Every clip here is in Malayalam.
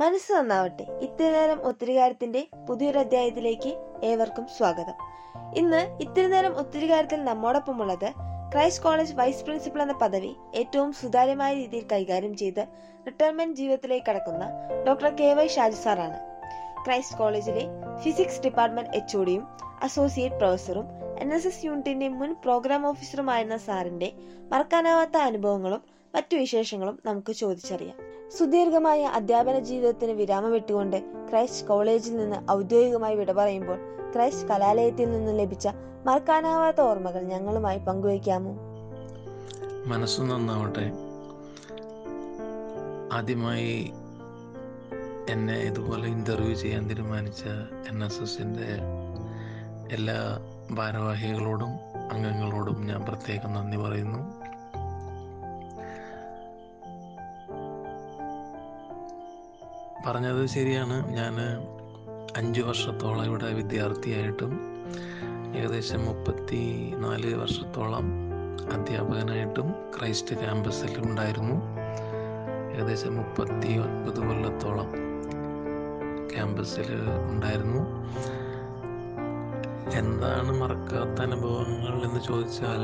മനസ്സ് നന്നാവട്ടെ. ഇത്തിരിനേരം നേരം ഒത്തിരികാരത്തിന്റെ പുതിയൊരു അധ്യായത്തിലേക്ക് ഏവർക്കും സ്വാഗതം. ഇന്ന് ഇത്തിരി നേരം നമ്മോടൊപ്പം ഉള്ളത് ക്രൈസ്റ്റ് കോളേജ് വൈസ് പ്രിൻസിപ്പൽ എന്ന പദവി ഏറ്റവും സുതാര്യമായ രീതിയിൽ കൈകാര്യം ചെയ്ത് റിട്ടയർമെന്റ് ജീവിതത്തിലേക്ക് കടക്കുന്ന ഡോക്ടർ കെ വൈ ഷാജു സാറാണ്. ക്രൈസ്റ്റ് കോളേജിലെ ഫിസിക്സ് ഡിപ്പാർട്ട്മെന്റ് എച്ച് ഒഡിയും അസോസിയേറ്റ് പ്രൊഫസറും എൻ എസ് എസ് യൂണിറ്റിന്റെ മുൻ പ്രോഗ്രാം ഓഫീസറുമായിരുന്ന സാറിന്റെ മറക്കാനാവാത്ത അനുഭവങ്ങളും മറ്റു വിശേഷങ്ങളും നമുക്ക് ചോദിച്ചറിയാം. സുദീർഘമായ അധ്യാപന ജീവിതത്തിന് വിരാമം ഇട്ടുകൊണ്ട് ക്രൈസ്റ്റ് കോളേജിൽ നിന്ന് ഔദ്യോഗികമായി വിട പറയുമ്പോൾ ക്രൈസ്റ്റ് കലാലയത്തിൽ നിന്ന് ലഭിച്ച മറക്കാനാവാത്ത ഓർമ്മകൾ ഞങ്ങളുമായി പങ്കുവയ്ക്കാമോ? മനസ്സ് നന്നാവട്ടെ. ആദ്യമായി എന്നെ ഇതുപോലെ ഇന്റർവ്യൂ ചെയ്യാൻ തീരുമാനിച്ച എൻ എസ് എസിന്റെ എല്ലാ ഭാരവാഹികളോടും അംഗങ്ങളോടും ഞാൻ പ്രത്യേകം നന്ദി പറയുന്നു. പറഞ്ഞത് ശരിയാണ്. ഞാൻ അഞ്ച് വർഷത്തോളം ഇവിടെ വിദ്യാർത്ഥിയായിട്ടും ഏകദേശം മുപ്പത്തി നാല് വർഷത്തോളം അധ്യാപകനായിട്ടും ക്രൈസ്റ്റ് ക്യാമ്പസിൽ ഉണ്ടായിരുന്നു. ഏകദേശം മുപ്പത്തി ഒൻപത് കൊല്ലത്തോളം ക്യാമ്പസിൽ ഉണ്ടായിരുന്നു. എന്താണ് മറക്കാത്ത അനുഭവങ്ങൾ എന്ന് ചോദിച്ചാൽ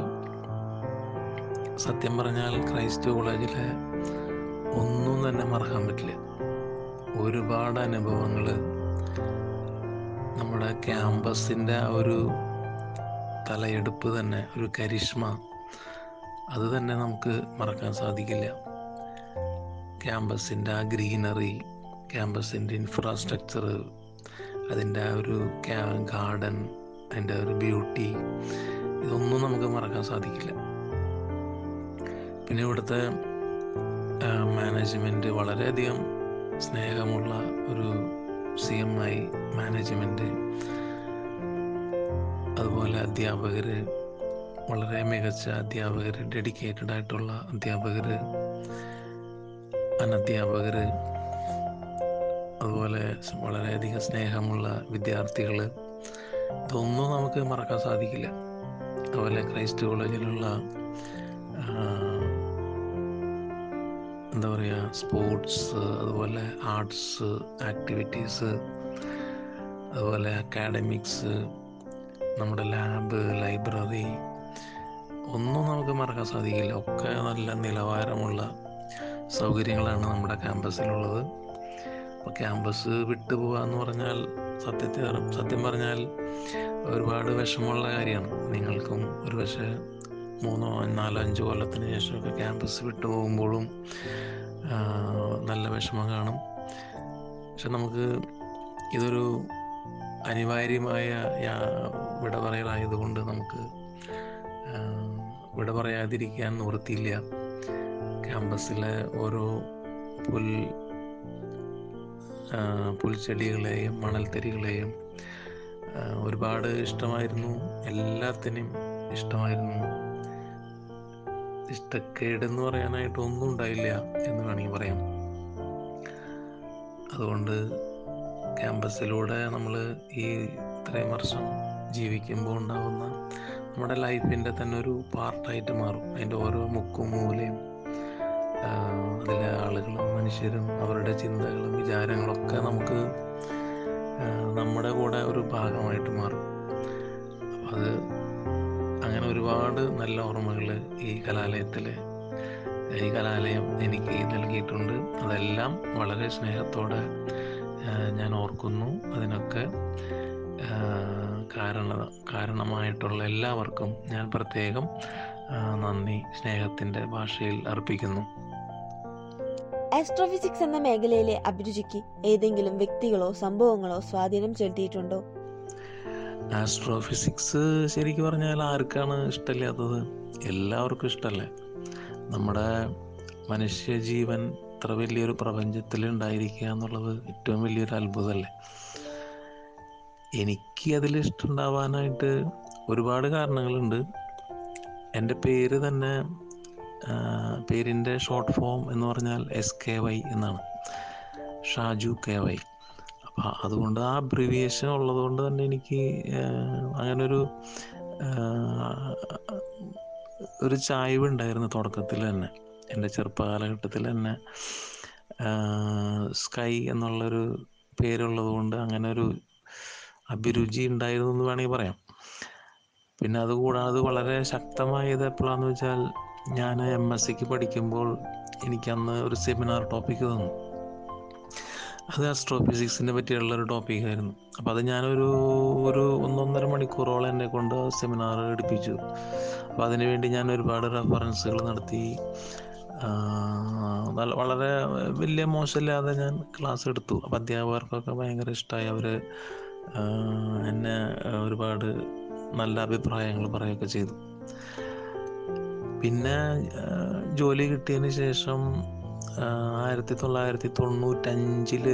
സത്യം പറഞ്ഞാൽ ക്രൈസ്റ്റ് കോളേജിലെ ഒന്നും തന്നെ മറക്കാൻ പറ്റില്ല. ഒരുപാട് അനുഭവങ്ങൾ നമ്മുടെ ക്യാമ്പസിന്റെ ആ ഒരു തലയെടുപ്പ് തന്നെ ഒരു കരിഷ്മ അത് തന്നെ നമുക്ക് മറക്കാൻ സാധിക്കില്ല. ക്യാമ്പസിന്റെ ആ ഗ്രീനറി ക്യാമ്പസിന്റെ ഇൻഫ്രാസ്ട്രക്ചർ അതിന്റെ ആ ഒരു ഗാർഡൻ അതിന്റെ ഒരു ബ്യൂട്ടി ഇതൊന്നും നമുക്ക് മറക്കാൻ സാധിക്കില്ല. പിന്നെ ഇവിടുത്തെ മാനേജ്മെന്റ് വളരെയധികം സ്നേഹമുള്ള ഒരു സി എം ഐ മാനേജ്മെന്റ് അതുപോലെ അധ്യാപകർ വളരെ മികച്ച അധ്യാപകർ ഡെഡിക്കേറ്റഡ് ആയിട്ടുള്ള അധ്യാപകർ അനധ്യാപകർ അതുപോലെ വളരെയധികം സ്നേഹമുള്ള വിദ്യാർത്ഥികൾ ഇതൊന്നും നമുക്ക് മറക്കാൻ സാധിക്കില്ല. അതുപോലെ ക്രൈസ്റ്റ് കോളേജിലുള്ള എന്താ പറയുക സ്പോർട്സ് അതുപോലെ ആർട്സ് ആക്ടിവിറ്റീസ് അതുപോലെ അക്കാഡമിക്സ് നമ്മുടെ ലാബ് ലൈബ്രറി ഒന്നും നമുക്ക് മറക്കാൻ സാധിക്കില്ല. ഒക്കെ നല്ല നിലവാരമുള്ള സൗകര്യങ്ങളാണ് നമ്മുടെ ക്യാമ്പസിലുള്ളത് അപ്പോൾ ക്യാമ്പസ് വിട്ടുപോകുക എന്ന് പറഞ്ഞാൽ സത്യത്തിൽ സത്യം പറഞ്ഞാൽ ഒരുപാട് വിഷമമുള്ള കാര്യമാണ്. നിങ്ങൾക്കും ഒരു പക്ഷേ മൂന്നോ നാലോ അഞ്ചോ കൊല്ലത്തിന് ശേഷമൊക്കെ ക്യാമ്പസ് വിട്ടു പോകുമ്പോഴും നല്ല വിഷമം കാണും. പക്ഷെ നമുക്ക് ഇതൊരു അനിവാര്യമായ വിട പറയലായതുകൊണ്ട് നമുക്ക് വിട പറയാതിരിക്കാൻ നിവൃത്തിയില്ല. ക്യാമ്പസിലെ ഓരോ പുൽ പുൽച്ചെടികളെയും മണൽത്തരികളെയും ഒരുപാട് ഇഷ്ടമായിരുന്നു. എല്ലാത്തിനും ഇഷ്ടമായിരുന്നു. ഇഷ്ടക്കേടെന്ന് പറയാനായിട്ട് ഒന്നും ഉണ്ടായില്ല എന്ന് വേണമെങ്കിൽ പറയാം. അതുകൊണ്ട് ക്യാമ്പസിലൂടെ നമ്മൾ ഈ ഇത്രയും വർഷം ജീവിക്കുമ്പോൾ ഉണ്ടാകുന്ന നമ്മുടെ ലൈഫിന്റെ തന്നെ ഒരു പാർട്ടായിട്ട് മാറും. അതിന്റെ ഓരോ മുക്കും മൂലയും അതിലെ ആളുകളും മനുഷ്യരും അവരുടെ ചിന്തകളും വിചാരങ്ങളൊക്കെ നമുക്ക് നമ്മുടെ കൂടെ ഒരു ഭാഗമായിട്ട് മാറും. അത് അങ്ങനെ ഒരുപാട് നല്ല ഓർമ്മകൾ ഈ കലാലയത്തിൽ ഈ കലാലയം എനിക്ക് നൽകിയിട്ടുണ്ട്. അതെല്ലാം വളരെ സ്നേഹത്തോടെ ഞാൻ ഓർക്കുന്നു. അതിനൊക്കെ കാരണ കാരണമായിട്ടുള്ള എല്ലാവർക്കും ഞാൻ പ്രത്യേകം നന്ദി സ്നേഹത്തിന്റെ ഭാഷയിൽ അർപ്പിക്കുന്നു. ആസ്ട്രോഫിസിക്സ് എന്ന മേഖലയിലെ അഭിരുചിക്ക് ഏതെങ്കിലും വ്യക്തികളോ സംഭവങ്ങളോ സ്വാധീനം ചെലുത്തിയിട്ടുണ്ടോ? ആസ്ട്രോഫിസിക്സ് ശരിക്കും പറഞ്ഞാൽ ആർക്കാണ് ഇഷ്ടമില്ലാത്തത്? എല്ലാവർക്കും ഇഷ്ടമല്ലേ? നമ്മുടെ മനുഷ്യജീവൻ ഇത്ര വലിയൊരു പ്രപഞ്ചത്തിൽ ഉണ്ടായിരിക്കുക എന്നുള്ളത് ഏറ്റവും വലിയൊരു അത്ഭുതമല്ലേ? എനിക്ക് അതിൽ ഇഷ്ടമുണ്ടാവാനായിട്ട് ഒരുപാട് കാരണങ്ങളുണ്ട്. എന്റെ പേര് തന്നെ പേരിന്റെ ഷോർട്ട് ഫോം എന്ന് പറഞ്ഞാൽ എസ് കെ വൈ എന്നാണ്. ഷാജു കെ വൈ അപ്പം അതുകൊണ്ട് ആ അബ്രിവിയേഷൻ ഉള്ളതുകൊണ്ട് തന്നെ എനിക്ക് അങ്ങനൊരു ഒരു ചായ്വ് ഉണ്ടായിരുന്നു തുടക്കത്തിൽ തന്നെ. എന്റെ ചെറുപ്പകാലഘട്ടത്തിൽ തന്നെ സ്കൈ എന്നുള്ളൊരു പേരുള്ളത് കൊണ്ട് അങ്ങനെ ഒരു അഭിരുചി ഉണ്ടായിരുന്നു എന്ന് വേണമെങ്കിൽ പറയാം. പിന്നെ അതുകൂടാതെ വളരെ ശക്തമായത് എപ്പോഴാണെന്ന് വെച്ചാൽ ഞാൻ എം എസ് സിക്ക് പഠിക്കുമ്പോൾ എനിക്കന്ന് ഒരു സെമിനാർ ടോപ്പിക്ക് തന്നു. അത് ആസ്ട്രോ ഫിസിക്സിനെ പറ്റിയുള്ള ഒരു ടോപ്പിക്കായിരുന്നു അപ്പം അത് ഞാനൊരു ഒരു ഒന്നൊന്നര മണിക്കൂറോളം എന്നെ കൊണ്ട് സെമിനാർ എടുപ്പിച്ചു. അപ്പോൾ അതിനുവേണ്ടി ഞാൻ ഒരുപാട് റെഫറൻസുകൾ നടത്തി. വളരെ വലിയ മോശമില്ലാതെ ഞാൻ ക്ലാസ് എടുത്തു. അപ്പം അധ്യാപകർക്കൊക്കെ ഭയങ്കര ഇഷ്ടമായി അവർ എന്നെ ഒരുപാട് നല്ല അഭിപ്രായങ്ങൾ പറയുകയൊക്കെ ചെയ്തു. പിന്നെ ജോലി കിട്ടിയതിന് ശേഷം ആയിരത്തി തൊള്ളായിരത്തി തൊണ്ണൂറ്റഞ്ചിൽ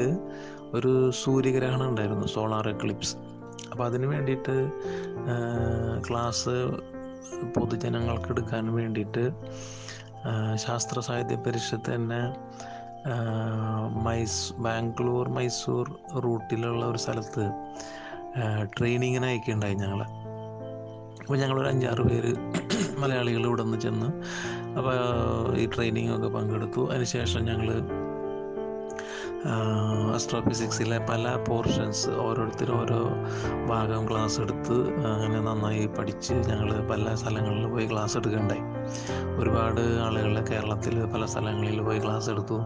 ഒരു സൂര്യഗ്രഹണം ഉണ്ടായിരുന്നു സോളാർ എക്ലിപ്സ്. അപ്പോൾ അതിന് വേണ്ടിയിട്ട് ക്ലാസ് പൊതുജനങ്ങൾക്ക് എടുക്കാൻ വേണ്ടിയിട്ട് ശാസ്ത്ര സാഹിത്യ പരിഷത്ത് തന്നെ മൈസ് ബാംഗ്ലൂർ മൈസൂർ റൂട്ടിലുള്ള ഒരു സ്ഥലത്ത് ട്രെയിനിങ്ങിന് അയക്കുകയുണ്ടായി ഞങ്ങളെ. അപ്പോൾ ഞങ്ങളൊരു അഞ്ചാറ് പേര് മലയാളികൾ ഇവിടെ നിന്ന് ചെന്ന് അപ്പോൾ ഈ ട്രെയിനിങ് ഒക്കെ പങ്കെടുത്തു. അതിനുശേഷം ഞങ്ങൾ അസ്ട്രോഫിസിക്സിലെ പല പോർഷൻസ് ഓരോരുത്തരും ഓരോ ഭാഗം ക്ലാസ് എടുത്ത് അങ്ങനെ നന്നായി പഠിച്ച് ഞങ്ങൾ പല സ്ഥലങ്ങളിൽ പോയി ക്ലാസ് എടുക്കുകയുണ്ടായി. ഒരുപാട് ആളുകൾ കേരളത്തിൽ പല സ്ഥലങ്ങളിൽ പോയി ക്ലാസ് എടുത്തു.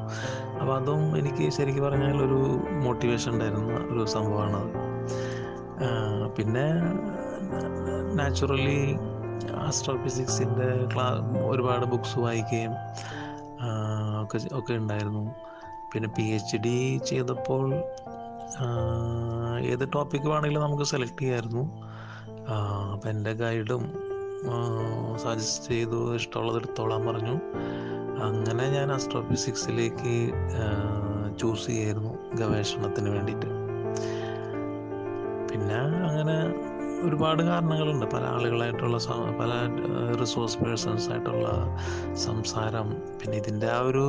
അപ്പോൾ അതും എനിക്ക് ശരിക്കും പറഞ്ഞാൽ ഒരു മോട്ടിവേഷൻ ഉണ്ടായിരുന്ന ഒരു സംഭവമാണത്. പിന്നെ നാച്ചുറലി ആസ്ട്രോഫിസിക്സിന്റെ ക്ലാ ഒരുപാട് ബുക്സ് വായിക്കുകയും ഒക്കെ ഒക്കെ ഉണ്ടായിരുന്നു. പിന്നെ പി എച്ച് ഡി ചെയ്തപ്പോൾ ഏത് ടോപ്പിക്ക് വേണമെങ്കിലും നമുക്ക് സെലക്ട് ചെയ്യായിരുന്നു. അപ്പം എന്റെ ഗൈഡും സജസ്റ്റ് ചെയ്തു ഇഷ്ടമുള്ളത് എടുത്തോളാൻ പറഞ്ഞു. അങ്ങനെ ഞാൻ ആസ്ട്രോ ഫിസിക്സിലേക്ക് ചൂസ് ചെയ്യായിരുന്നു ഗവേഷണത്തിന് വേണ്ടിയിട്ട്. പിന്നെ അങ്ങനെ ഒരുപാട് കാരണങ്ങളുണ്ട്. പല ആളുകളായിട്ടുള്ള പല റിസോഴ്സ് പേഴ്സൺസ് ആയിട്ടുള്ള സംസാരം. പിന്നെ ഇതിന്റെ ആ ഒരു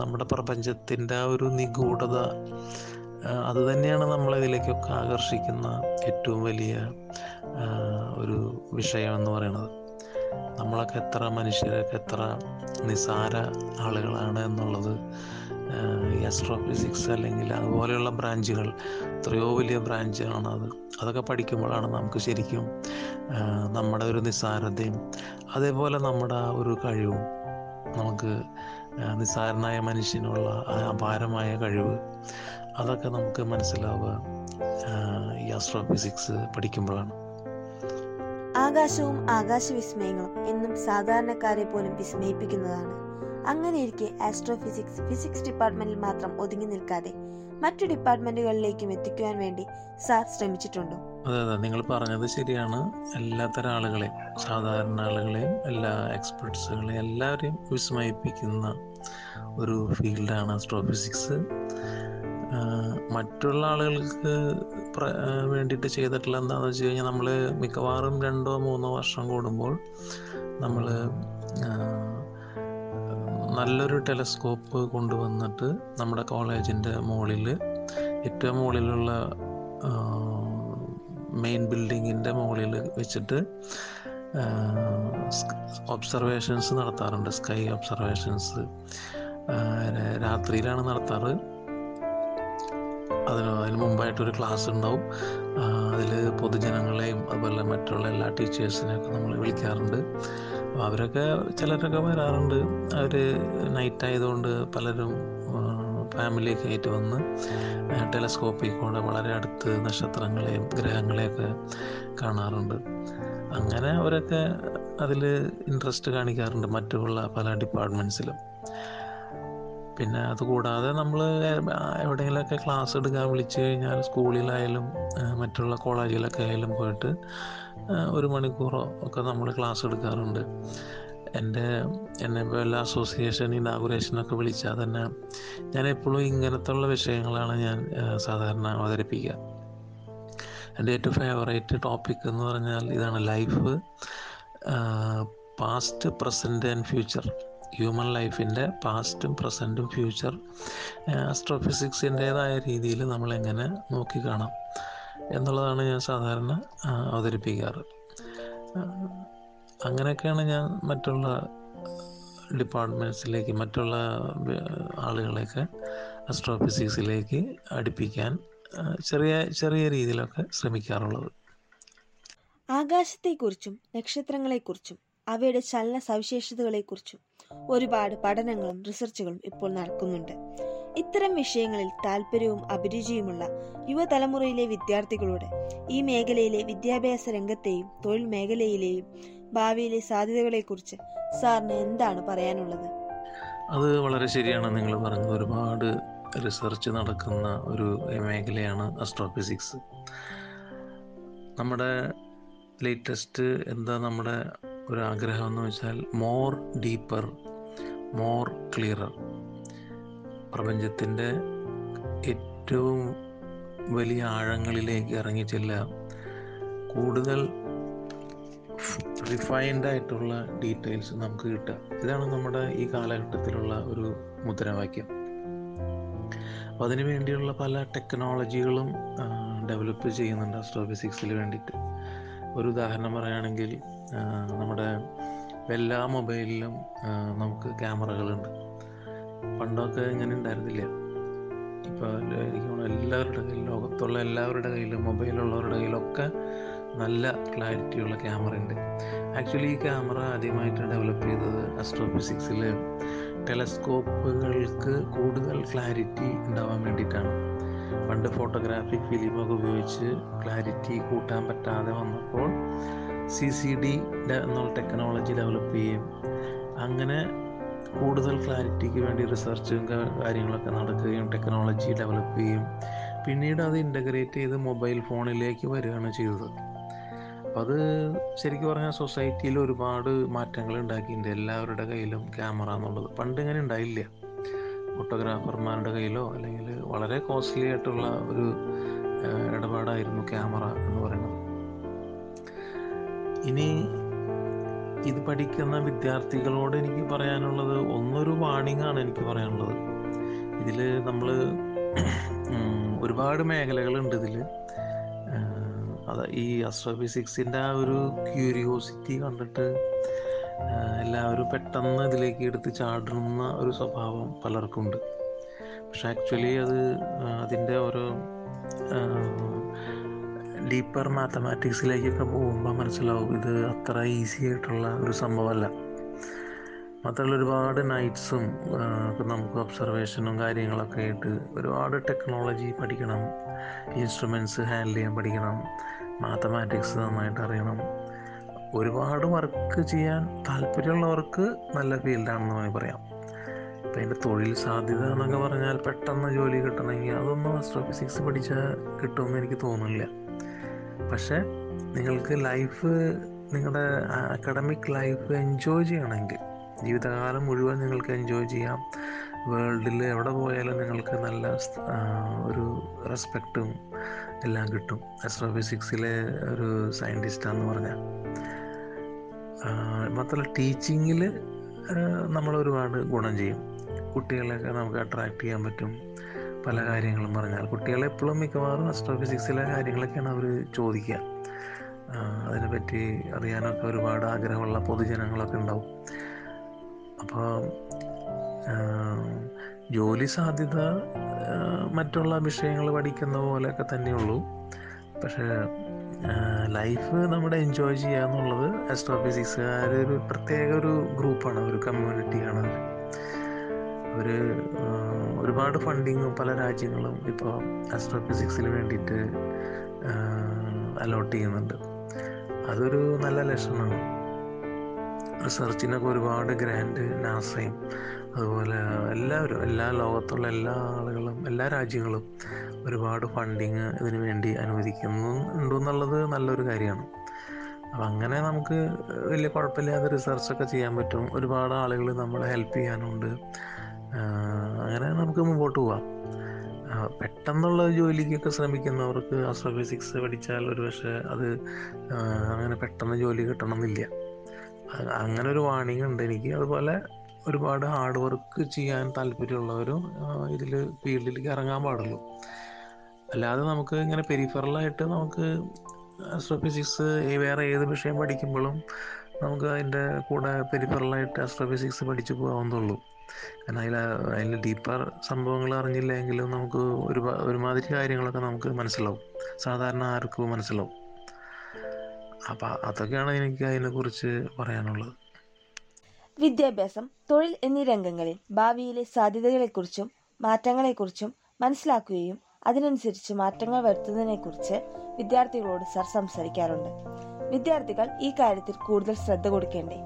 നമ്മുടെ പ്രപഞ്ചത്തിന്റെ ആ ഒരു നിഗൂഢത അത് തന്നെയാണ് നമ്മളെ ഇതിലേക്കൊക്കെ ആകർഷിക്കുന്ന ഏറ്റവും വലിയ ഒരു വിഷയം എന്ന് പറയുന്നത്. നമ്മളൊക്കെ എത്ര മനുഷ്യരൊക്കെ എത്ര നിസാര ആളുകളാണ് എന്നുള്ളത് അസ്ട്രോഫിസിക്സ് അല്ലെങ്കിൽ അതുപോലെയുള്ള ബ്രാഞ്ചുകൾ എത്രയോ വലിയ ബ്രാഞ്ചാണ് അത്. അതൊക്കെ പഠിക്കുമ്പോഴാണ് നമുക്ക് ശരിക്കും നമ്മുടെ ഒരു നിസ്സാരതയും അതേപോലെ നമ്മുടെ ആ ഒരു കഴിവും നമുക്ക് നിസ്സാരനായ മനുഷ്യനുള്ള അപാരമായ കഴിവ് അതൊക്കെ നമുക്ക് മനസ്സിലാവുക ഈ ആസ്ട്രോഫിസിക്സ് പഠിക്കുമ്പോഴാണ്. ആകാശവും ആകാശവിസ്മയങ്ങളും എന്നും സാധാരണക്കാരെ പോലും വിസ്മയിപ്പിക്കുന്നതാണ്. അങ്ങനെയിരിക്കെ ആസ്ട്രോഫിസിക്സ് ഫിസിക്സ് ഡിപ്പാർട്ട്മെന്റിൽ മാത്രം ഒതുങ്ങി നിൽക്കാതെ മറ്റു ഡിപ്പാർട്ട്മെന്റുകളിലേക്കും എത്തിക്കുവാൻ വേണ്ടി സാർ ശ്രമിച്ചിട്ടുണ്ടോ? അതെ അതെ. നിങ്ങൾ പറഞ്ഞത് ശരിയാണ്. എല്ലാത്തരം ആളുകളെയും സാധാരണ ആളുകളെയും എല്ലാ എക്സ്പെർട്സുകളെയും എല്ലാവരെയും വിസ്മയിപ്പിക്കുന്ന ഒരു ഫീൽഡാണ് ആസ്ട്രോഫിസിക്സ് മറ്റുള്ള ആളുകൾക്ക് വേണ്ടിയിട്ട് ചെയ്തിട്ടുള്ള എന്താണെന്ന് വെച്ച് കഴിഞ്ഞാൽ നമ്മൾ മിക്കവാറും രണ്ടോ മൂന്നോ വർഷം കൂടുമ്പോൾ നമ്മൾ നല്ലൊരു ടെലസ്കോപ്പ് കൊണ്ടുവന്നിട്ട് നമ്മുടെ കോളേജിന്റെ മുകളിൽ ഏറ്റവും മുകളിലുള്ള മെയിൻ ബിൽഡിങ്ങിന്റെ മുകളിൽ വെച്ചിട്ട് ഒബ്സർവേഷൻസ് നടത്താറുണ്ട്. സ്കൈ ഒബ്സർവേഷൻസ് രാത്രിയിലാണ് നടത്താറ്. അതിന് അതിന് മുമ്പായിട്ടൊരു ക്ലാസ് ഉണ്ടാവും അതിൽ പൊതുജനങ്ങളെയും അതുപോലെ മറ്റുള്ള എല്ലാ ടീച്ചേഴ്സിനെയൊക്കെ നമ്മൾ വിളിക്കാറുണ്ട്. അപ്പോൾ അവരൊക്കെ ചിലരൊക്കെ വരാറുണ്ട്. അവർ നൈറ്റ് ആയതുകൊണ്ട് പലരും ഫാമിലിയൊക്കെ ആയിട്ട് വന്ന് ടെലസ്കോപ്പിൽ കൂടെ വളരെ അടുത്ത് നക്ഷത്രങ്ങളെയും ഗ്രഹങ്ങളെയൊക്കെ കാണാറുണ്ട്. അങ്ങനെ അവരൊക്കെ അതിൽ ഇൻട്രസ്റ്റ് കാണിക്കാറുണ്ട് മറ്റുള്ള പല ഡിപ്പാർട്ട്മെന്റ്സിലും പിന്നെ അതുകൂടാതെ നമ്മൾ എവിടെയെങ്കിലുമൊക്കെ ക്ലാസ് എടുക്കാൻ വിളിച്ചു കഴിഞ്ഞാൽ സ്കൂളിലായാലും മറ്റുള്ള കോളേജിലൊക്കെ ആയാലും പോയിട്ട് ഒരു മണിക്കൂറോ ഒക്കെ നമ്മൾ ക്ലാസ് എടുക്കാറുണ്ട്. എന്റെ എന്നെ എല്ലാ അസോസിയേഷൻ ഇനാഗുറേഷനൊക്കെ വിളിച്ചാൽ തന്നെ ഞാൻ എപ്പോഴും ഇങ്ങനത്തെ ഉള്ള വിഷയങ്ങളാണ് ഞാൻ സാധാരണ അവതരിപ്പിക്കുക എന്റെ ഏറ്റവും ഫേവറേറ്റ് ടോപ്പിക് എന്ന് പറഞ്ഞാൽ ഇതാണ് life past present and future human ലൈഫിന്റെ പാസ്റ്റും പ്രസന്റും ഫ്യൂച്ചർ ആസ്ട്രോഫിസിക്സിന്റേതായ രീതിയിൽ നമ്മളെങ്ങനെ നോക്കിക്കാണാം എന്നുള്ളതാണ് ഞാൻ സാധാരണ അവതരിപ്പിക്കാറ്. അങ്ങനെയൊക്കെയാണ് ഞാൻ മറ്റുള്ള ഡിപ്പാർട്ട്മെന്റ്സിലേക്ക് മറ്റുള്ള ആളുകളെയൊക്കെ അസ്ട്രോഫിസിക്സിലേക്ക് അടുപ്പിക്കാൻ ചെറിയ ചെറിയ രീതിയിലൊക്കെ ശ്രമിക്കാറുള്ളത്. ആകാശത്തെക്കുറിച്ചും നക്ഷത്രങ്ങളെക്കുറിച്ചും അവയുടെ ചലന സവിശേഷതകളെക്കുറിച്ചും ഒരുപാട് പഠനങ്ങളും റിസർച്ചുകളും ഇപ്പോൾ നടക്കുന്നുണ്ട്. ഇത്തരം വിഷയങ്ങളിൽ താല്പര്യവും അഭിരുചിയുമുള്ള യുവതലമുറയിലെ വിദ്യാർത്ഥികളോട് ഈ മേഖലയിലെ വിദ്യാഭ്യാസ രംഗത്തെയും തൊഴിൽ മേഖലയിലെയും ഭാവിയിലെ സാധ്യതകളെക്കുറിച്ച് സാറിന് എന്താണ് പറയാനുള്ളത്? അത് വളരെ ശരിയാണ്. നിങ്ങൾ പറഞ്ഞത് ഒരുപാട് റിസർച്ച് നടക്കുന്ന ഒരു മേഖലയാണ് അസ്ട്രോഫിസിക്സ്. നമ്മുടെ ലേറ്റസ്റ്റ് എന്താ നമ്മുടെ ഒരു എന്ന് വെച്ചാൽ മോർ ഡീപ്പർ മോർ ക്ലിയറർ പ്രപഞ്ചത്തിന്റെ ഏറ്റവും വലിയ ആഴങ്ങളിലേക്ക് ഇറങ്ങിച്ചെല്ല കൂടുതൽ റിഫൈൻഡ് ആയിട്ടുള്ള ഡീറ്റെയിൽസ് നമുക്ക് കിട്ടുക. ഇതാണ് നമ്മുടെ ഈ കാലഘട്ടത്തിലുള്ള ഒരു മുദ്രാവാക്യം. അപ്പം അതിനു വേണ്ടിയുള്ള പല ടെക്നോളജികളും ഡെവലപ്പ് ചെയ്യുന്നുണ്ട്. അസ്ട്രോഫിസിക്സിൽ വേണ്ടിയിട്ട്. ഒരു ഉദാഹരണം പറയുകയാണെങ്കിൽ നമ്മുടെ എല്ലാ മൊബൈലിലും നമുക്ക് ക്യാമറകളുണ്ട്. പണ്ടൊക്കെ ഇങ്ങനെ ഉണ്ടായിരുന്നില്ല. ഇപ്പോൾ എനിക്ക് എല്ലാവരുടെ കയ്യിലും ലോകത്തുള്ള എല്ലാവരുടെ കയ്യിലും മൊബൈലുള്ളവരുടെ കയ്യിലൊക്കെ നല്ല ക്ലാരിറ്റിയുള്ള ക്യാമറ ഉണ്ട് ആക്ച്വലി ഈ ക്യാമറ ആദ്യമായിട്ട് ഡെവലപ്പ് ചെയ്തത് അസ്ട്രോഫിസിക്സിൽ ടെലസ്കോപ്പുകൾക്ക് കൂടുതൽ ക്ലാരിറ്റി ഉണ്ടാവാൻ വേണ്ടിയിട്ടാണ്. പണ്ട് ഫോട്ടോഗ്രാഫിക് ഫിലിമൊക്കെ ഉപയോഗിച്ച് ക്ലാരിറ്റി കൂട്ടാൻ പറ്റാതെ വന്നപ്പോൾ സി സി ഡി എന്നുള്ള ടെക്നോളജി ഡെവലപ്പ് ചെയ്യും അങ്ങനെ കൂടുതൽ ക്ലാരിറ്റിക്ക് വേണ്ടി റിസർച്ചും കാര്യങ്ങളൊക്കെ നടക്കുകയും ടെക്നോളജി ഡെവലപ്പ് ചെയ്യും പിന്നീട് അത് ഇന്റഗ്രേറ്റ് ചെയ്ത് മൊബൈൽ ഫോണിലേക്ക് വരികയാണ് ചെയ്തത്. അപ്പം അത് ശരിക്കും പറഞ്ഞാൽ സൊസൈറ്റിയിൽ ഒരുപാട് മാറ്റങ്ങൾ ഉണ്ടാക്കിയിട്ടുണ്ട്. എല്ലാവരുടെ കയ്യിലും ക്യാമറ എന്നുള്ളത്. പണ്ട് ഇങ്ങനെ ഉണ്ടായില്ല. ഫോട്ടോഗ്രാഫർമാരുടെ കയ്യിലോ അല്ലെങ്കിൽ വളരെ കോസ്റ്റ്ലി ആയിട്ടുള്ള ഒരു ഇടപാടായിരുന്നു ക്യാമറ എന്ന് പറയുന്നത്. ഇനി ഇത് പഠിക്കുന്ന വിദ്യാർത്ഥികളോട് എനിക്ക് പറയാനുള്ളത് ഒന്നൊരു വാണിംഗ് ആണ് എനിക്ക് പറയാനുള്ളത്. ഇതിൽ നമ്മൾ ഒരുപാട് മേഖലകളുണ്ട് ഇതിൽ അത് ഈ അസ്ട്രോഫിസിക്സിന്റെ ആ ഒരു ക്യൂരിയോസിറ്റി കണ്ടിട്ട് എല്ലാവരും പെട്ടെന്ന് ഇതിലേക്ക് എടുത്ത് ചാടുന്ന ഒരു സ്വഭാവം പലർക്കും ഉണ്ട് പക്ഷെ ആക്ച്വലി അത് അതിന്റെ ഓരോ ഡീപ്പർ മാത്തമാറ്റിക്സിലേക്കൊക്കെ പോകുമ്പോൾ മനസ്സിലാവും ഇത് അത്ര ഈസി ആയിട്ടുള്ള ഒരു സംഭവമല്ല. മാത്രമല്ല ഒരുപാട് നൈറ്റ്സും നമുക്ക് ഒബ്സർവേഷനും കാര്യങ്ങളൊക്കെ ആയിട്ട് ഒരുപാട് ടെക്നോളജി പഠിക്കണം. ഇൻസ്ട്രുമെന്റ്സ് ഹാൻഡിൽ ചെയ്യാൻ പഠിക്കണം. മാത്തമാറ്റിക്സ് നന്നായിട്ട് അറിയണം. ഒരുപാട് വർക്ക് ചെയ്യാൻ താല്പര്യമുള്ളവർക്ക് നല്ല ഫീൽഡാണെന്ന് വേണമെങ്കിൽ പറയാം. ഇപ്പം അതിന്റെ തൊഴിൽ സാധ്യത എന്നൊക്കെ പറഞ്ഞാൽ പെട്ടെന്ന് ജോലി കിട്ടണമെങ്കിൽ അതൊന്നും അസ്ട്രോഫിസിക്സ് പഠിച്ചാൽ കിട്ടുമെന്ന് എനിക്ക് തോന്നുന്നില്ല. പക്ഷേ നിങ്ങൾക്ക് ലൈഫ് നിങ്ങളുടെ അക്കാഡമിക് ലൈഫ് എൻജോയ് ചെയ്യണമെങ്കിൽ ജീവിതകാലം മുഴുവൻ നിങ്ങൾക്ക് എൻജോയ് ചെയ്യാം. വേൾഡിൽ എവിടെ പോയാലും നിങ്ങൾക്ക് നല്ല ഒരു റെസ്പെക്റ്റും എല്ലാം കിട്ടും. അസ്ട്രോഫിസിക്സിലെ ഒരു സയന്റിസ്റ്റാന്ന് പറഞ്ഞാൽ. മാത്രമല്ല ടീച്ചിങ്ങിൽ നമ്മൾ ഒരുപാട് ഗുണം ചെയ്യും. കുട്ടികളെയൊക്കെ നമുക്ക് അട്രാക്ട് ചെയ്യാൻ പറ്റും. പല കാര്യങ്ങളും പറഞ്ഞാൽ കുട്ടികളെ എപ്പോഴും മിക്കവാറും അസ്ട്രോഫിസിക്സിലെ കാര്യങ്ങളൊക്കെയാണ് അവർ ചോദിക്കുക. അതിനെപ്പറ്റി അറിയാനൊക്കെ ഒരുപാട് ആഗ്രഹമുള്ള പൊതുജനങ്ങളൊക്കെ ഉണ്ടാവും. അപ്പോൾ ജോലി സാധ്യത മറ്റുള്ള വിഷയങ്ങൾ പഠിക്കുന്ന പോലെയൊക്കെ തന്നെയുള്ളൂ. പക്ഷേ ലൈഫ് നമ്മുടെ എൻജോയ് ചെയ്യുക എന്നുള്ളത് അസ്ട്രോഫിസിക്സുകാർ ഒരു പ്രത്യേക ഒരു ഗ്രൂപ്പാണ് ഒരു കമ്മ്യൂണിറ്റിയാണ് അവർ അവർ ഒരുപാട് ഫണ്ടിങ്ങും പല രാജ്യങ്ങളും ഇപ്പോൾ അസ്ട്രോഫിസിക്സിന് വേണ്ടിയിട്ട് അലോട്ട് ചെയ്യുന്നുണ്ട്. അതൊരു നല്ല ലക്ഷണമാണ്. റിസർച്ചിനൊക്കെ ഒരുപാട് ഗ്രാൻഡ് നാസയും അതുപോലെ എല്ലാവരും എല്ലാ ലോകത്തുള്ള എല്ലാ ആളുകളും എല്ലാ രാജ്യങ്ങളും ഒരുപാട് ഫണ്ടിങ് ഇതിനു വേണ്ടി അനുവദിക്കുന്നു ഉണ്ടെന്നുള്ളത് നല്ലൊരു കാര്യമാണ്. അപ്പം അങ്ങനെ നമുക്ക് വലിയ കുഴപ്പമില്ലാതെ റിസർച്ചൊക്കെ ചെയ്യാൻ പറ്റും. ഒരുപാട് ആളുകൾ നമ്മളെ ഹെൽപ്പ് ചെയ്യാനുണ്ട്. അങ്ങനെ നമുക്ക് മുമ്പോട്ട് പോവാം. പെട്ടെന്നുള്ള ജോലിക്കൊക്കെ ശ്രമിക്കുന്നവർക്ക് ആസ്ട്രോഫിസിക്സ് പഠിച്ചാൽ ഒരു പക്ഷേ അത് അങ്ങനെ പെട്ടെന്ന് ജോലി കിട്ടണമെന്നില്ല. അങ്ങനെ ഒരു വാണിംഗ് ഉണ്ട് എനിക്ക് അതുപോലെ ഒരുപാട് ഹാർഡ് വർക്ക് ചെയ്യാൻ താല്പര്യമുള്ളവരും ഇതിൽ ഫീൽഡിലേക്ക് ഇറങ്ങാൻ പാടുള്ളൂ. അല്ലാതെ നമുക്ക് ഇങ്ങനെ പെരിഫറലായിട്ട് നമുക്ക് ആസ്ട്രോഫിസിക്സ് വേറെ ഏത് വിഷയം പഠിക്കുമ്പോഴും നമുക്ക് അതിന്റെ കൂടെ പെരിഫറലായിട്ട് ആസ്ട്രോഫിസിക്സ് പഠിച്ചു പോകാവുന്നുള്ളൂ കാരണം അതിൽ അതിൽ ഡീപ്പർ സംഭവങ്ങൾ അറിഞ്ഞില്ലെങ്കിലും നമുക്ക് ഒരു ഒരുമാതിരി കാര്യങ്ങളൊക്കെ നമുക്ക് മനസ്സിലാവും. സാധാരണ ആർക്കും മനസ്സിലാവും. അപ്പം അതൊക്കെയാണ് എനിക്ക് അതിനെക്കുറിച്ച് പറയാനുള്ളത്. വിദ്യാഭ്യാസം തൊഴിൽ എന്നീ രംഗങ്ങളിൽ ഭാവിയിലെ സാധ്യതകളെക്കുറിച്ചും മാറ്റങ്ങളെക്കുറിച്ചും മനസ്സിലാക്കുകയും അതിനനുസരിച്ച് മാറ്റങ്ങൾ വരുത്തുന്നതിനെക്കുറിച്ച് വിദ്യാർത്ഥികളോട് സർ സംസാരിക്കാറുണ്ട്. വിദ്യാർത്ഥികൾ ഈ കാര്യത്തിൽ കൂടുതൽ ശ്രദ്ധ കൊടുക്കേണ്ടേ?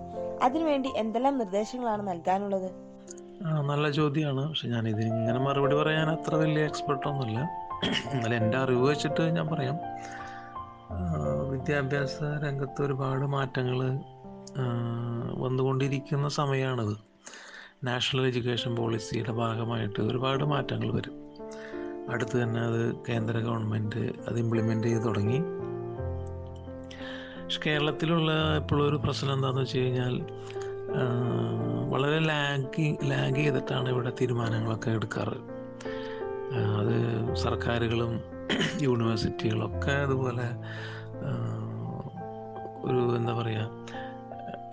അതിനുവേണ്ടി എന്തെല്ലാം നിർദ്ദേശങ്ങളാണ് നൽകാനുള്ളത്? ആ, നല്ല ചോദ്യമാണ്. പക്ഷെ ഞാൻ ഇതിങ്ങനെ മറുപടി പറയാൻ അത്ര വലിയ എക്സ്പെർട്ടൊന്നുമില്ല എന്നാലും എന്റെ അറിവ് വെച്ചിട്ട് ഞാൻ പറയാം. വിദ്യാഭ്യാസ രംഗത്ത് ഒരുപാട് മാറ്റങ്ങൾ വന്നുകൊണ്ടിരിക്കുന്ന സമയമാണിത് നാഷണൽ എഡ്യൂക്കേഷൻ പോളിസിയുടെ ഭാഗമായിട്ട് ഒരുപാട് മാറ്റങ്ങൾ വരും. അടുത്ത് തന്നെ അത് കേന്ദ്ര ഗവൺമെന്റ് അത് ഇംപ്ലിമെന്റ് ചെയ്ത് തുടങ്ങി. പക്ഷെ കേരളത്തിലുള്ള ഇപ്പോഴൊരു പ്രശ്നം എന്താണെന്ന് വെച്ച് കഴിഞ്ഞാൽ വളരെ ലാഗി ലാഗ് ചെയ്തിട്ടാണ് ഇവിടെ തീരുമാനങ്ങളൊക്കെ എടുക്കാറ്. അത് സർക്കാരുകളും യൂണിവേഴ്സിറ്റികളൊക്കെ അതുപോലെ ഒരു എന്താ പറയുക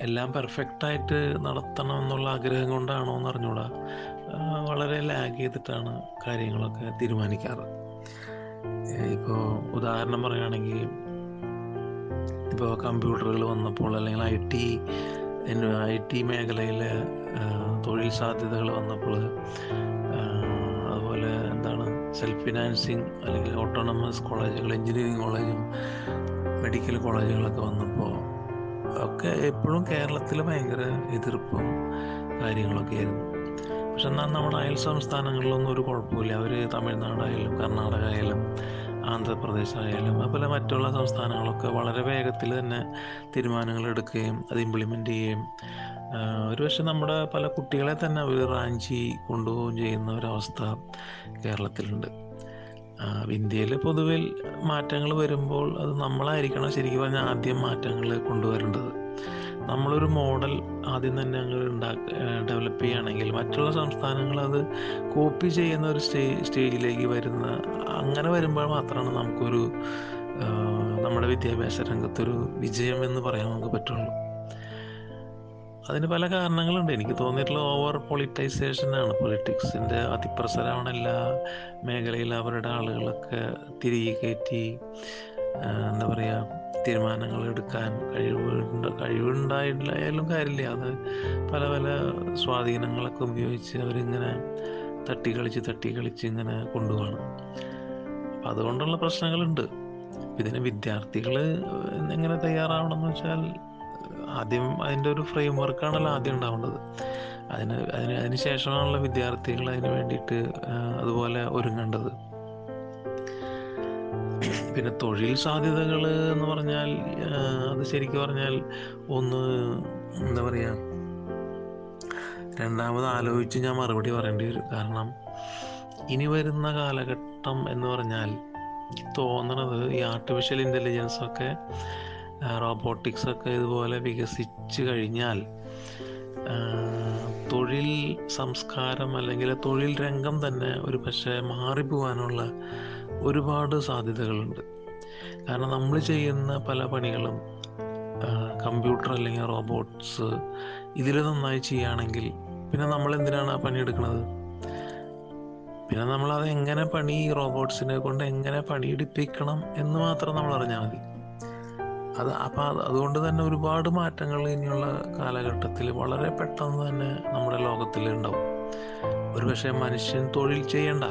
എല്ലാം പെർഫെക്റ്റായിട്ട് നടത്തണം എന്നുള്ള ആഗ്രഹം കൊണ്ടാണോ എന്ന് അറിഞ്ഞൂടാ. വളരെ ലാഗ് ചെയ്തിട്ടാണ് കാര്യങ്ങളൊക്കെ തീരുമാനിക്കാറ്. ഇപ്പോൾ ഉദാഹരണം പറയുകയാണെങ്കിൽ ഇപ്പോൾ കമ്പ്യൂട്ടറുകൾ വന്നപ്പോൾ അല്ലെങ്കിൽ ഐ ടി ഐ ടി മേഖലയിലെ തൊഴിൽ സാധ്യതകൾ വന്നപ്പോൾ സെൽഫ് ഫിനാൻസിങ് അല്ലെങ്കിൽ ഓട്ടോണമസ് കോളേജുകൾ എഞ്ചിനീയറിംഗ് കോളേജും മെഡിക്കൽ കോളേജുകളൊക്കെ വന്നപ്പോൾ ഒക്കെ എപ്പോഴും കേരളത്തിൽ ഭയങ്കര എതിർപ്പും കാര്യങ്ങളൊക്കെ ആയിരുന്നു. പക്ഷെ എന്നാൽ നമ്മുടെ അയൽ സംസ്ഥാനങ്ങളിലൊന്നും ഒരു കുഴപ്പമില്ല. അവർ തമിഴ്നാടായാലും കർണാടക ആയാലും ആന്ധ്രാപ്രദേശ് ആയാലും അതുപോലെ മറ്റുള്ള സംസ്ഥാനങ്ങളൊക്കെ വളരെ വേഗത്തിൽ തന്നെ തീരുമാനങ്ങൾ എടുക്കുകയും അത് ഇംപ്ലിമെന്റ് ചെയ്യുകയും ആഹ് ഒരുപക്ഷെ നമ്മുടെ പല കുട്ടികളെ തന്നെ അവർ റാഞ്ചി കൊണ്ടുപോവുകയും ചെയ്യുന്ന ഒരവസ്ഥ കേരളത്തിലുണ്ട്. ഇന്ത്യയിൽ പൊതുവിൽ മാറ്റങ്ങൾ വരുമ്പോൾ അത് നമ്മളായിരിക്കണം ശരിക്കും പറഞ്ഞാൽ ആദ്യം മാറ്റങ്ങൾ കൊണ്ടുവരേണ്ടത്. നമ്മളൊരു മോഡൽ ആദ്യം തന്നെ അങ്ങ് ഉണ്ടാക്ക ഡെവലപ്പ് ചെയ്യുകയാണെങ്കിൽ മറ്റുള്ള സംസ്ഥാനങ്ങൾ അത് കോപ്പി ചെയ്യുന്ന ഒരു സ്റ്റേ സ്റ്റേജിലേക്ക് വരുന്ന അങ്ങനെ വരുമ്പോൾ മാത്രമാണ് നമുക്കൊരു നമ്മുടെ വിദ്യാഭ്യാസ രംഗത്തൊരു വിജയം എന്ന് പറയാൻ നമുക്ക് പറ്റുള്ളൂ. അതിന് പല കാരണങ്ങളുണ്ട്. എനിക്ക് തോന്നിയിട്ടുള്ള ഓവർ പൊളിറ്റൈസേഷനാണ് പൊളിറ്റിക്സിന്റെ അതിപ്രസരമാണ് എല്ലാ മേഖലയിൽ അവരുടെ ആളുകളൊക്കെ തിരികെ കയറ്റി എന്താ പറയുക തീരുമാനങ്ങൾ എടുക്കാൻ കഴിവുണ്ട് കഴിവുണ്ടായിട്ടായാലും കാര്യമില്ല. അത് പല പല സ്വാധീനങ്ങളൊക്കെ ഉപയോഗിച്ച് അവരിങ്ങനെ തട്ടിക്കളിച്ച് തട്ടിക്കളിച്ച് ഇങ്ങനെ കൊണ്ടുപോകണം. അപ്പം അതുകൊണ്ടുള്ള പ്രശ്നങ്ങളുണ്ട്. ഇതിന് വിദ്യാർത്ഥികൾ എങ്ങനെ തയ്യാറാവണം എന്ന് വെച്ചാൽ ആദ്യം അതിന്റെ ഒരു ഫ്രെയിം വർക്കാണല്ലോ ആദ്യം ഉണ്ടാവേണ്ടത്. അതിന് അതിന് അതിന് ശേഷമാണല്ലോ വിദ്യാർത്ഥികൾ അതിന് വേണ്ടിയിട്ട് അതുപോലെ ഒരുങ്ങേണ്ടത്. പിന്നെ തൊഴിൽ സാധ്യതകൾ എന്ന് പറഞ്ഞാൽ അത് ശരിക്കും പറഞ്ഞാൽ ഒന്ന് എന്താ പറയുക രണ്ടാമത് ആലോചിച്ച് ഞാൻ മറുപടി പറയേണ്ടി വരും. കാരണം ഇനി വരുന്ന കാലഘട്ടം എന്ന് പറഞ്ഞാൽ തോന്നണത് ഈ ആർട്ടിഫിഷ്യൽ ഇന്റലിജൻസ് ഒക്കെ റോബോട്ടിക്സ് ഒക്കെ ഇതുപോലെ വികസിച്ച് കഴിഞ്ഞാൽ തൊഴിൽ സംസ്കാരം അല്ലെങ്കിൽ തൊഴിൽ രംഗം തന്നെ ഒരു പക്ഷേ മാറിപ്പോവാനുള്ള ഒരുപാട് സാധ്യതകളുണ്ട്. കാരണം നമ്മൾ ചെയ്യുന്ന പല പണികളും കമ്പ്യൂട്ടർ അല്ലെങ്കിൽ റോബോട്ട്സ് ഇതിൽ നന്നായി ചെയ്യുകയാണെങ്കിൽ പിന്നെ നമ്മൾ എന്തിനാണ് ആ പണി എടുക്കുന്നത്? പിന്നെ നമ്മൾ അത് എങ്ങനെ പണി റോബോട്ട്സിനെ കൊണ്ട് എങ്ങനെ പണിയെടുപ്പിക്കണം എന്ന് മാത്രം നമ്മൾ അറിഞ്ഞാൽ മതി. അത് അപ്പം അത് അതുകൊണ്ട് തന്നെ ഒരുപാട് മാറ്റങ്ങൾ ഇനിയുള്ള കാലഘട്ടത്തിൽ വളരെ പെട്ടെന്ന് തന്നെ നമ്മുടെ ലോകത്തിൽ ഉണ്ടാവും ഒരുപക്ഷെ മനുഷ്യൻ തൊഴിൽ ചെയ്യണ്ട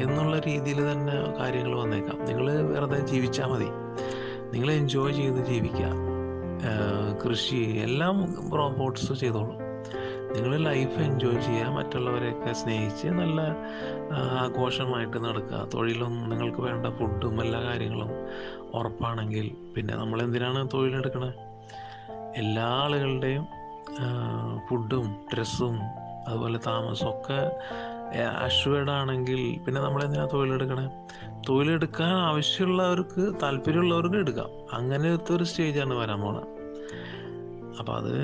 എന്നുള്ള രീതിയിൽ തന്നെ കാര്യങ്ങൾ വന്നേക്കാം. നിങ്ങൾ വെറുതെ ജീവിച്ചാൽ മതി. നിങ്ങൾ എൻജോയ് ചെയ്ത് ജീവിക്കുക. കൃഷി എല്ലാം റോബോട്ട്സ് ചെയ്തോളും. നിങ്ങൾ ലൈഫ് എൻജോയ് ചെയ്യുക മറ്റുള്ളവരെയൊക്കെ സ്നേഹിച്ച് നല്ല ആഘോഷമായിട്ട് നടക്കുക. തൊഴിലൊന്നും നിങ്ങൾക്ക് വേണ്ട ഫുഡും എല്ലാ കാര്യങ്ങളും ഉറപ്പാണെങ്കിൽ പിന്നെ നമ്മൾ എന്തിനാണ് തൊഴിലെടുക്കണത് എല്ലാ ആളുകളുടെയും ഫുഡും ഡ്രസ്സും അതുപോലെ താമസവും ഒക്കെ അഷ്വേഡ് ആണെങ്കിൽ പിന്നെ നമ്മൾ എന്തിനാ തൊഴിലെടുക്കണേ? തൊഴിലെടുക്കാൻ ആവശ്യമുള്ളവർക്ക് താല്പര്യമുള്ളവർക്ക് എടുക്കാം. അങ്ങനത്തെ ഒരു സ്റ്റേജാണ് വരാൻ പോണത് അപ്പം അത്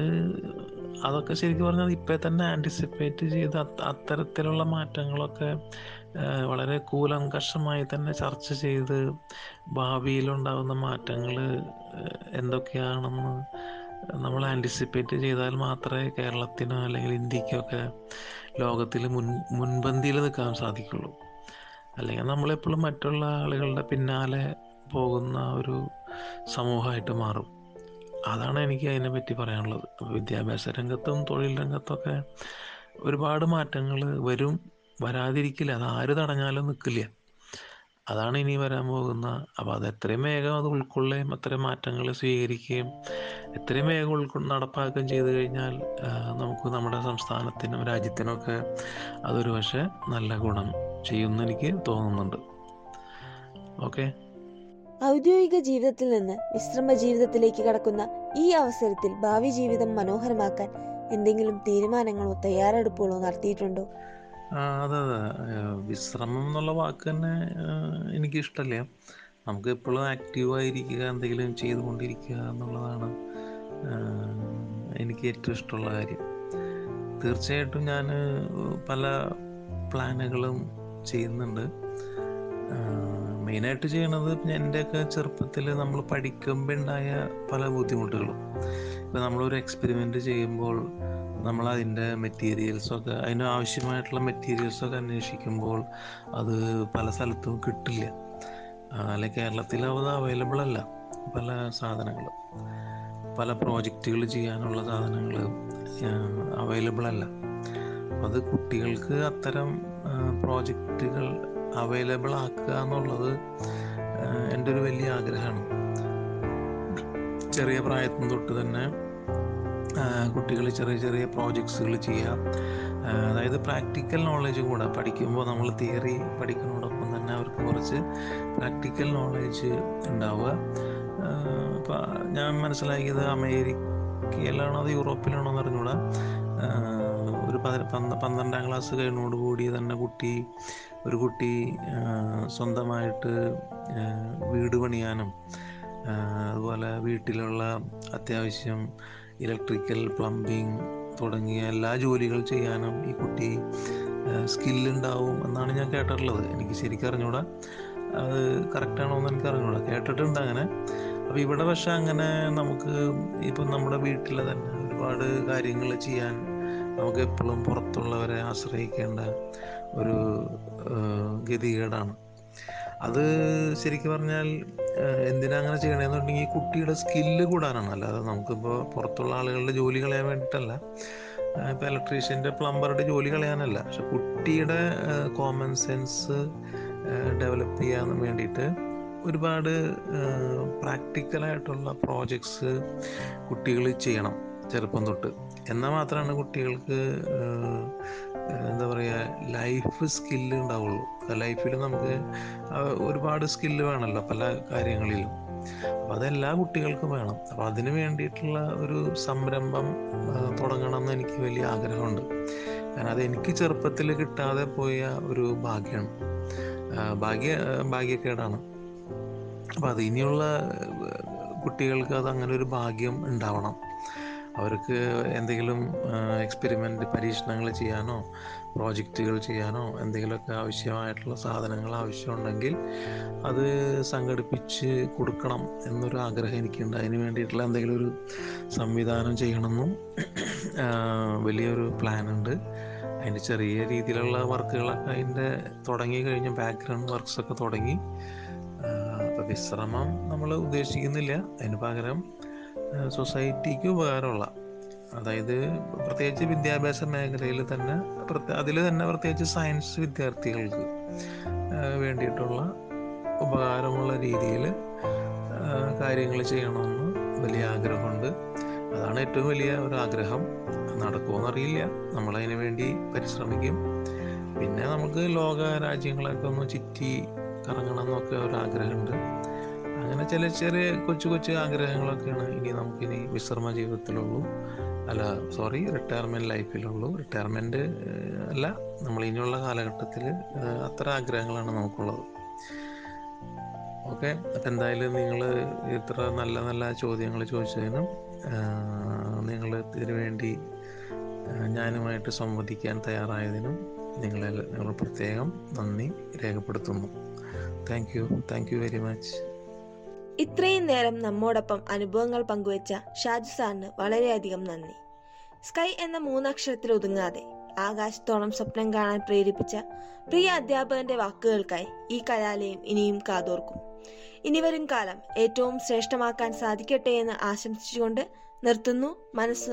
അതൊക്കെ ശരിക്കും പറഞ്ഞാൽ ഇപ്പം തന്നെ ആന്റിസിപ്പേറ്റ് ചെയ്ത് അത് അത്തരത്തിലുള്ള മാറ്റങ്ങളൊക്കെ വളരെ കൂലങ്കഷമായി തന്നെ ചർച്ച ചെയ്ത് ഭാവിയിലുണ്ടാകുന്ന മാറ്റങ്ങൾ എന്തൊക്കെയാണെന്ന് നമ്മൾ ആന്റിസിപ്പേറ്റ് ചെയ്താൽ മാത്രമേ കേരളത്തിനോ അല്ലെങ്കിൽ ഇന്ത്യക്കൊക്കെ ലോകത്തിൽ മുൻ മുൻപന്തിയിൽ നിൽക്കാൻ സാധിക്കുള്ളൂ. അല്ലെങ്കിൽ നമ്മളെപ്പോഴും മറ്റുള്ള ആളുകളുടെ പിന്നാലെ പോകുന്ന ഒരു സമൂഹമായിട്ട് മാറും. അതാണ് എനിക്ക് അതിനെപ്പറ്റി പറയാനുള്ളത്. വിദ്യാഭ്യാസ രംഗത്തും തൊഴിൽ രംഗത്തൊക്കെ ഒരുപാട് മാറ്റങ്ങൾ വരും വരാതിരിക്കില്ല. അത് ആര് തടഞ്ഞാലും നിൽക്കില്ല അതാണ് ഇനി വരാൻ പോകുന്ന. അപ്പോൾ അത് എത്രയും വേഗം അത് ഉൾക്കൊള്ളുകയും അത്രയും മാറ്റങ്ങൾ സ്വീകരിക്കുകയും എത്രയും വേഗം ഉൾക്കൊ നടപ്പാക്കുകയും ചെയ്തു കഴിഞ്ഞാൽ നമുക്ക് നമ്മുടെ സംസ്ഥാനത്തിനും രാജ്യത്തിനുമൊക്കെ അതൊരു പക്ഷേ നല്ല ഗുണം ചെയ്യുമെന്ന് എനിക്ക് തോന്നുന്നുണ്ട്. ഓക്കെ? ഔദ്യോഗിക ജീവിതത്തിൽ നിന്ന് വിശ്രമ ജീവിതത്തിലേക്ക് കടക്കുന്ന ഈ അവസരത്തിൽ ഭാവി ജീവിതം മനോഹരമാക്കാൻ എന്തെങ്കിലും തീരുമാനങ്ങളോ തയ്യാറെടുപ്പുകളോ നടത്തിയിട്ടുണ്ടോ? അതെ അതെ. വിശ്രമം എന്നുള്ള വാക്ക് തന്നെ എനിക്ക് ഇഷ്ടമല്ല നമുക്ക് എപ്പോഴും ആക്റ്റീവായിരിക്കുക എന്തെങ്കിലും ചെയ്തുകൊണ്ടിരിക്കുക എന്നുള്ളതാണ് എനിക്ക് ഏറ്റവും ഇഷ്ടമുള്ള കാര്യം. തീർച്ചയായിട്ടും ഞാൻ പല പ്ലാനുകളും ചെയ്യുന്നുണ്ട്. മെയിനായിട്ട് ചെയ്യണത് എന്റെയൊക്കെ ചെറുപ്പത്തിൽ നമ്മൾ പഠിക്കുമ്പോൾ ഉണ്ടായ പല ബുദ്ധിമുട്ടുകളും. ഇപ്പം നമ്മളൊരു എക്സ്പെരിമെന്റ് ചെയ്യുമ്പോൾ നമ്മൾ അതിന്റെ മെറ്റീരിയൽസൊക്കെ അതിന് ആവശ്യമായിട്ടുള്ള മെറ്റീരിയൽസൊക്കെ അന്വേഷിക്കുമ്പോൾ അത് പല സ്ഥലത്തും കിട്ടില്ല. അല്ലെ കേരളത്തിൽ അത് അവൈലബിൾ അല്ല പല സാധനങ്ങൾ പല പ്രോജക്റ്റുകൾ ചെയ്യാനുള്ള സാധനങ്ങൾ അവൈലബിൾ അല്ല. അത് കുട്ടികൾക്ക് അത്തരം പ്രോജക്റ്റുകൾ അവൈലബിൾ ആക്കുക എന്നുള്ളത് എന്റെ ഒരു വലിയ ആഗ്രഹമാണ്. ചെറിയ പ്രായത്തിൽ തൊട്ട് തന്നെ കുട്ടികൾ ചെറിയ ചെറിയ പ്രോജക്ട്സുകൾ ചെയ്യുക. അതായത് പ്രാക്ടിക്കൽ നോളേജ് കൂടെ പഠിക്കുമ്പോൾ നമ്മൾ തിയറി പഠിക്കുന്നതോടൊപ്പം തന്നെ അവർക്ക് കുറച്ച് പ്രാക്ടിക്കൽ നോളേജ് ഉണ്ടാവുക. ഇപ്പം ഞാൻ മനസ്സിലാക്കിയത് അമേരിക്കയിലാണോ അത് യൂറോപ്പിലാണോ എന്ന് അറിഞ്ഞൂടാ ഒരു പന്ത്രണ്ടാം ക്ലാസ് കഴിഞ്ഞോടുകൂടി തന്നെ കുട്ടി ഒരു കുട്ടി സ്വന്തമായിട്ട് വീട് പണിയാനും അതുപോലെ വീട്ടിലുള്ള അത്യാവശ്യം ഇലക്ട്രിക്കൽ പ്ലംബിംഗ് തുടങ്ങിയ എല്ലാ ജോലികൾ ചെയ്യാനും ഈ കുട്ടി സ്കില്ലുണ്ടാവും എന്നാണ് ഞാൻ കേട്ടിട്ടുള്ളത്. എനിക്ക് ശരിക്കും അറിഞ്ഞൂടാ. അത് കറക്റ്റാണോ എന്ന് എനിക്ക് അറിഞ്ഞൂടാ. കേട്ടിട്ടുണ്ട് അങ്ങനെ. അപ്പോൾ ഇവിടെ പക്ഷെ അങ്ങനെ നമുക്ക് ഇപ്പം നമ്മുടെ വീട്ടിൽ തന്നെ ഒരുപാട് കാര്യങ്ങൾ ചെയ്യാൻ നമുക്ക് എപ്പോഴും പുറത്തുള്ളവരെ ആശ്രയിക്കേണ്ട ഒരു ഗതികേടാണ്. അത് ശരിക്കും പറഞ്ഞാൽ എന്തിനാ അങ്ങനെ ചെയ്യണമെന്നുണ്ടെങ്കിൽ കുട്ടിയുടെ സ്കില്ല് കൂടാനാണ്. അല്ലാതെ നമുക്കിപ്പോൾ പുറത്തുള്ള ആളുകളുടെ ജോലി കളയാൻ വേണ്ടിയിട്ടല്ല. ഇപ്പോൾ ഇലക്ട്രീഷ്യന്റെ പ്ലംബറുടെ ജോലി കളയാനല്ല. പക്ഷെ കുട്ടിയുടെ കോമൺ സെൻസ് ഡെവലപ്പ് ചെയ്യാൻ വേണ്ടിയിട്ട് ഒരുപാട് പ്രാക്ടിക്കലായിട്ടുള്ള പ്രോജക്ട്സ് കുട്ടികൾ ചെയ്യണം. ചെറുപ്പം തൊട്ട്. എന്നാൽ മാത്രമാണ് കുട്ടികൾക്ക് എന്താ പറയുക ലൈഫ് സ്കില്ല് ഉണ്ടാവുള്ളൂ. ലൈഫിൽ നമുക്ക് ഒരുപാട് സ്കില്ല് വേണമല്ലോ പല കാര്യങ്ങളിലും. അപ്പം അതെല്ലാ കുട്ടികൾക്കും വേണം. അപ്പം അതിന് വേണ്ടിയിട്ടുള്ള ഒരു സംരംഭം തുടങ്ങണം എന്ന് എനിക്ക് വലിയ ആഗ്രഹമുണ്ട്. കാരണം അത് എനിക്ക് ചെറുപ്പത്തിൽ കിട്ടാതെ പോയ ഒരു ഭാഗ്യമാണ്. ഭാഗ്യ ഭാഗ്യക്കേടാണ്. അപ്പം അത് ഇനിയുള്ള കുട്ടികൾക്ക് അത് അങ്ങനെ ഒരു ഭാഗ്യം ഉണ്ടാവണം. അവർക്ക് എന്തെങ്കിലും എക്സ്പെരിമെന്റ് പരീക്ഷണങ്ങൾ ചെയ്യാനോ പ്രോജക്റ്റുകൾ ചെയ്യാനോ എന്തെങ്കിലുമൊക്കെ ആവശ്യമായിട്ടുള്ള സാധനങ്ങൾ ആവശ്യമുണ്ടെങ്കിൽ അത് സംഘടിപ്പിച്ച് കൊടുക്കണം എന്നൊരു ആഗ്രഹം എനിക്കുണ്ട്. അതിന് വേണ്ടിയിട്ടുള്ള എന്തെങ്കിലും ഒരു സംവിധാനം ചെയ്യണമെന്നും വലിയൊരു പ്ലാനുണ്ട്. അതിന്റെ ചെറിയ രീതിയിലുള്ള വർക്കുകളൊക്കെ അതിന്റെ തുടങ്ങി കഴിഞ്ഞ ബാക്ക്ഗ്രൗണ്ട് വർക്ക്സൊക്കെ തുടങ്ങി അപ്പോൾ വിശ്രമം നമ്മൾ ഉദ്ദേശിക്കുന്നില്ല. അതിന് പകരം സൊസൈറ്റിക്ക് ഉപകാരമുള്ള. അതായത് പ്രത്യേകിച്ച് വിദ്യാഭ്യാസ മേഖലയിൽ തന്നെ അതിൽ തന്നെ പ്രത്യേകിച്ച് സയൻസ് വിദ്യാർത്ഥികൾക്ക് വേണ്ടിയിട്ടുള്ള ഉപകാരമുള്ള രീതിയിൽ കാര്യങ്ങൾ ചെയ്യണമെന്ന് വലിയ ആഗ്രഹമുണ്ട്. അതാണ് ഏറ്റവും വലിയ ഒരു ആഗ്രഹം. നടക്കുമെന്നറിയില്ല നമ്മളതിന് വേണ്ടി പരിശ്രമിക്കും. പിന്നെ നമുക്ക് ലോക രാജ്യങ്ങളൊക്കെ ഒന്ന് ചുറ്റി കറങ്ങണം എന്നൊക്കെ ഒരു ആഗ്രഹമുണ്ട്. അങ്ങനെ ചില ചെറിയ കൊച്ചു കൊച്ചു ആഗ്രഹങ്ങളൊക്കെയാണ് ഇനി നമുക്കിനി വിശ്രമ ജീവിതത്തിലുള്ളൂ. അല്ല സോറി റിട്ടയർമെന്റ് ലൈഫിലുള്ളൂ റിട്ടയർമെന്റ് അല്ല നമ്മൾ ഇനിയുള്ള കാലഘട്ടത്തിൽ അത്ര ആഗ്രഹങ്ങളാണ് നമുക്കുള്ളത്. ഓക്കെ അപ്പം എന്തായാലും നിങ്ങൾ ഇത്ര നല്ല നല്ല ചോദ്യങ്ങൾ ചോദിച്ചതിനും നിങ്ങൾ ഇതിനു വേണ്ടി ഞാനുമായിട്ട് സംവദിക്കാൻ തയ്യാറായതിനും നിങ്ങളെ നിങ്ങൾ പ്രത്യേകം നന്ദി രേഖപ്പെടുത്തുന്നു. Thank you thank you very much ഇത്രയും നേരം നമ്മോടൊപ്പം അനുഭവങ്ങൾ പങ്കുവച്ച ഷാജു സാറിന് വളരെയധികം നന്ദി. സ്കൈ എന്ന മൂന്നക്ഷരത്തിൽ ഒതുങ്ങാതെ ആകാശത്തോളം സ്വപ്നം കാണാൻ പ്രേരിപ്പിച്ച പ്രിയ അധ്യാപകന്റെ വാക്കുകൾക്കായി ഈ കലാലയം ഇനിയും കാതോർക്കും. ഇനി വരും കാലം ഏറ്റവും ശ്രേഷ്ഠമാക്കാൻ സാധിക്കട്ടെ എന്ന് ആശംസിച്ചുകൊണ്ട് നിർത്തുന്നു മനസ്സു